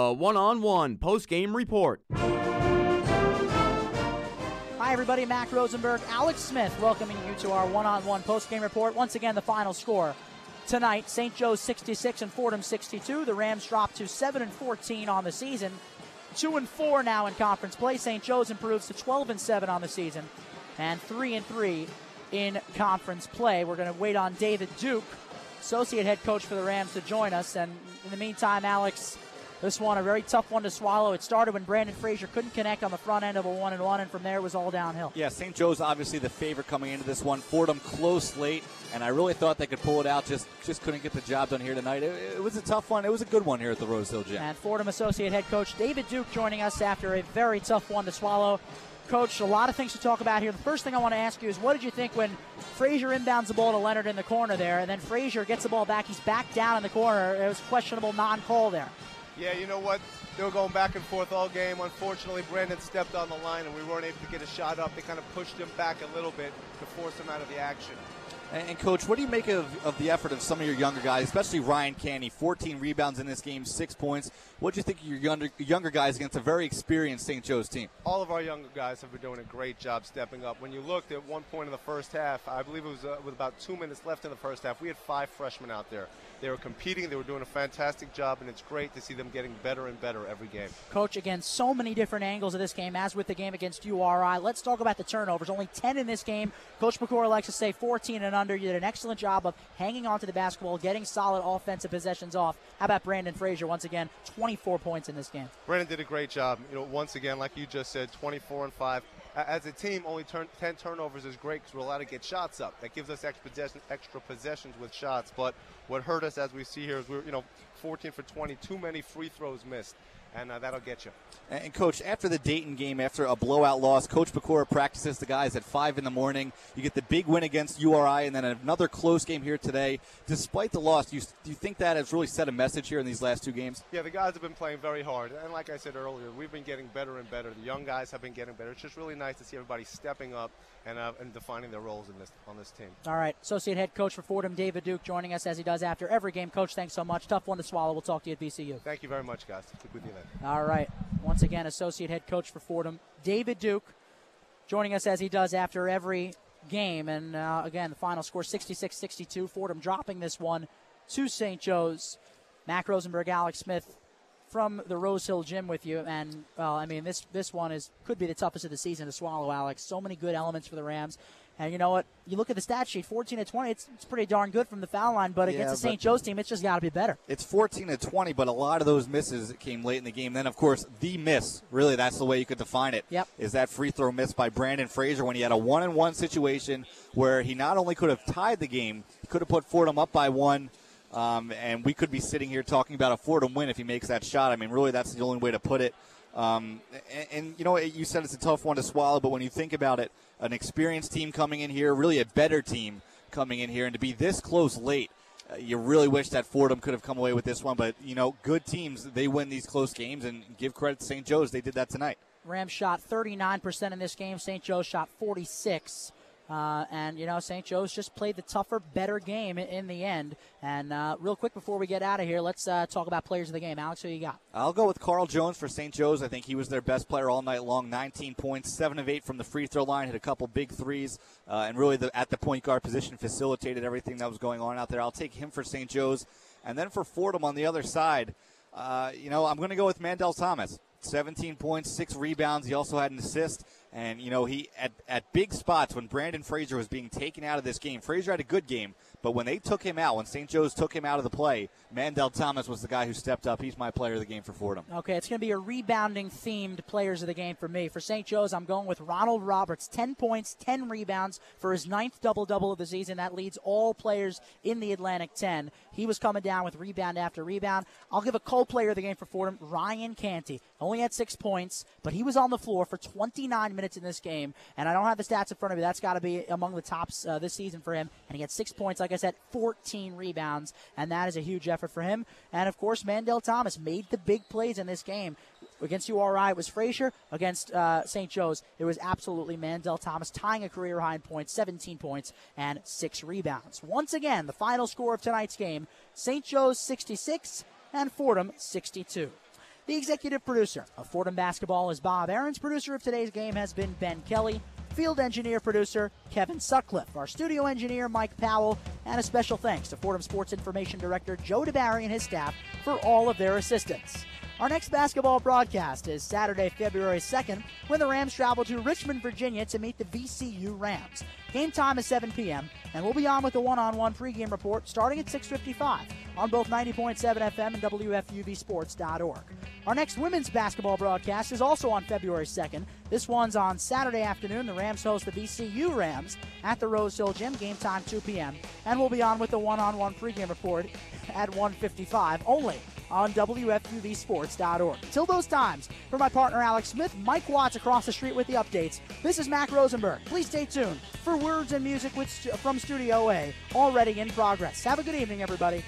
A one on one post game report. Hi, everybody. Mac Rosenberg, Alex Smith, welcoming you to our one on one post game report. Once again, the final score tonight St. Joe's 66 and Fordham 62. The Rams dropped to 7 and 14 on the season. 2 and 4 now in conference play. St. Joe's improves to 12 and 7 on the season and 3 and 3 in conference play. We're going to wait on David Duke, associate head coach for the Rams, to join us. And in the meantime, Alex, this one a very tough one to swallow. It started when Brandon Frazier couldn't connect on the front end of a one and one, and from there it was all downhill. Yeah, St. Joe's obviously the favorite coming into this one. Fordham close late, and I really thought they could pull it out. Just just couldn't get the job done here tonight. It, it was a tough one. It was a good one here at the Rose Hill Gym. And Fordham associate head coach David Duke joining us after a very tough one to swallow. Coach, a lot of things to talk about here. The first thing I want to ask you is what did you think when Frazier inbounds the ball to Leonard in the corner there, and then Frazier gets the ball back? He's back down in the corner. It was questionable non call there. Yeah, you know what? They were going back and forth all game. Unfortunately, Brandon stepped on the line and we weren't able to get a shot up. They kind of pushed him back a little bit to force him out of the action. And, and, coach, what do you make of, of the effort of some of your younger guys, especially Ryan Canty? 14 rebounds in this game, six points. What do you think of your younger, younger guys against a very experienced St. Joe's team? All of our younger guys have been doing a great job stepping up. When you looked at one point in the first half, I believe it was uh, with about two minutes left in the first half, we had five freshmen out there. They were competing. They were doing a fantastic job, and it's great to see them getting better and better every game. Coach, again, so many different angles of this game, as with the game against URI. Let's talk about the turnovers. Only 10 in this game. Coach McCord likes to say 14 and under. You did an excellent job of hanging on to the basketball, getting solid offensive possessions off. How about Brandon Frazier? Once again, 24 points in this game. Brandon did a great job. You know, once again, like you just said, 24 and 5 as a team, only turn, 10 turnovers is great because we're allowed to get shots up. That gives us extra, possession, extra possessions with shots. But what hurt us, as we see here, is we're you know 14 for 20, too many free throws missed and uh, that'll get you. And, coach, after the Dayton game, after a blowout loss, Coach Pecora practices the guys at five in the morning. You get the big win against URI, and then another close game here today. Despite the loss, do you, do you think that has really set a message here in these last two games? Yeah, the guys have been playing very hard, and like I said earlier, we've been getting better and better. The young guys have been getting better. It's just really nice to see everybody stepping up and, uh, and defining their roles in this on this team. All right, associate head coach for Fordham, David Duke, joining us as he does after every game. Coach, thanks so much. Tough one to swallow. We'll talk to you at VCU. Thank you very much, guys. Keep with you then. All right, once again, associate head coach for Fordham, David Duke, joining us as he does after every game. And uh, again, the final score 66-62. Fordham dropping this one to St. Joe's. Mac Rosenberg, Alex Smith from the Rose Hill Gym with you, and well, I mean this this one is could be the toughest of the season to swallow, Alex. So many good elements for the Rams, and you know what? You look at the stat sheet, 14 to 20. It's, it's pretty darn good from the foul line, but against the St. Joe's team, it's just got to be better. It's 14 to 20, but a lot of those misses came late in the game. Then, of course, the miss, really, that's the way you could define it. Yep. Is that free throw miss by Brandon Frazier when he had a one and one situation where he not only could have tied the game, he could have put Fordham up by one um, and we could be sitting here talking about a Fordham win if he makes that shot. I mean, really, that's the only way to put it. Um, and, and, you know, you said it's a tough one to swallow, but when you think about it, an experienced team coming in here, really a better team coming in here, and to be this close late, uh, you really wish that Fordham could have come away with this one. But, you know, good teams, they win these close games, and give credit to St. Joe's. They did that tonight. Rams shot 39% in this game. St. Joe's shot 46. Uh, and, you know, St. Joe's just played the tougher, better game in, the end. And uh, real quick before we get out of here, let's uh, talk about players of the game. Alex, who you got? I'll go with Carl Jones for St. Joe's. I think he was their best player all night long. 19 points, 7 of 8 from the free throw line, hit a couple big threes, uh, and really the, at the point guard position facilitated everything that was going on out there. I'll take him for St. Joe's. And then for Fordham on the other side, uh, you know, I'm going to go with Mandel Thomas. 17 points, six rebounds. He also had an assist. And, you know, he at, at big spots when Brandon Frazier was being taken out of this game, Frazier had a good game, but when they took him out, when St. Joe's took him out of the play, Mandel Thomas was the guy who stepped up. He's my player of the game for Fordham. Okay, it's going to be a rebounding themed players of the game for me. For St. Joe's, I'm going with Ronald Roberts. 10 points, 10 rebounds for his ninth double double of the season. That leads all players in the Atlantic 10. He was coming down with rebound after rebound. I'll give a co player of the game for Fordham, Ryan Canty. Only had six points, but he was on the floor for 29 minutes in this game. And I don't have the stats in front of me. That's got to be among the tops uh, this season for him. And he had six points, like I said, 14 rebounds. And that is a huge effort for him. And of course, Mandel Thomas made the big plays in this game. Against URI, it was Frazier. Against uh, St. Joe's, it was absolutely Mandel Thomas tying a career high in points, 17 points, and six rebounds. Once again, the final score of tonight's game St. Joe's 66 and Fordham 62. The executive producer of Fordham Basketball is Bob Aarons. Producer of today's game has been Ben Kelly. Field engineer producer Kevin Sutcliffe. Our studio engineer Mike Powell. And a special thanks to Fordham Sports Information Director Joe DiBari and his staff for all of their assistance. Our next basketball broadcast is Saturday, February 2nd, when the Rams travel to Richmond, Virginia to meet the VCU Rams. Game time is 7 p.m., and we'll be on with the one-on-one pregame report starting at 6.55 on both 90.7 FM and WFUVSports.org. Our next women's basketball broadcast is also on February 2nd. This one's on Saturday afternoon. The Rams host the VCU Rams at the Rose Hill Gym. Game time 2 p.m. And we'll be on with the one-on-one pregame report at 1:55 only on WFUVSports.org. Till those times, for my partner Alex Smith, Mike Watts across the street with the updates. This is Mac Rosenberg. Please stay tuned for words and music with, from Studio A, already in progress. Have a good evening, everybody.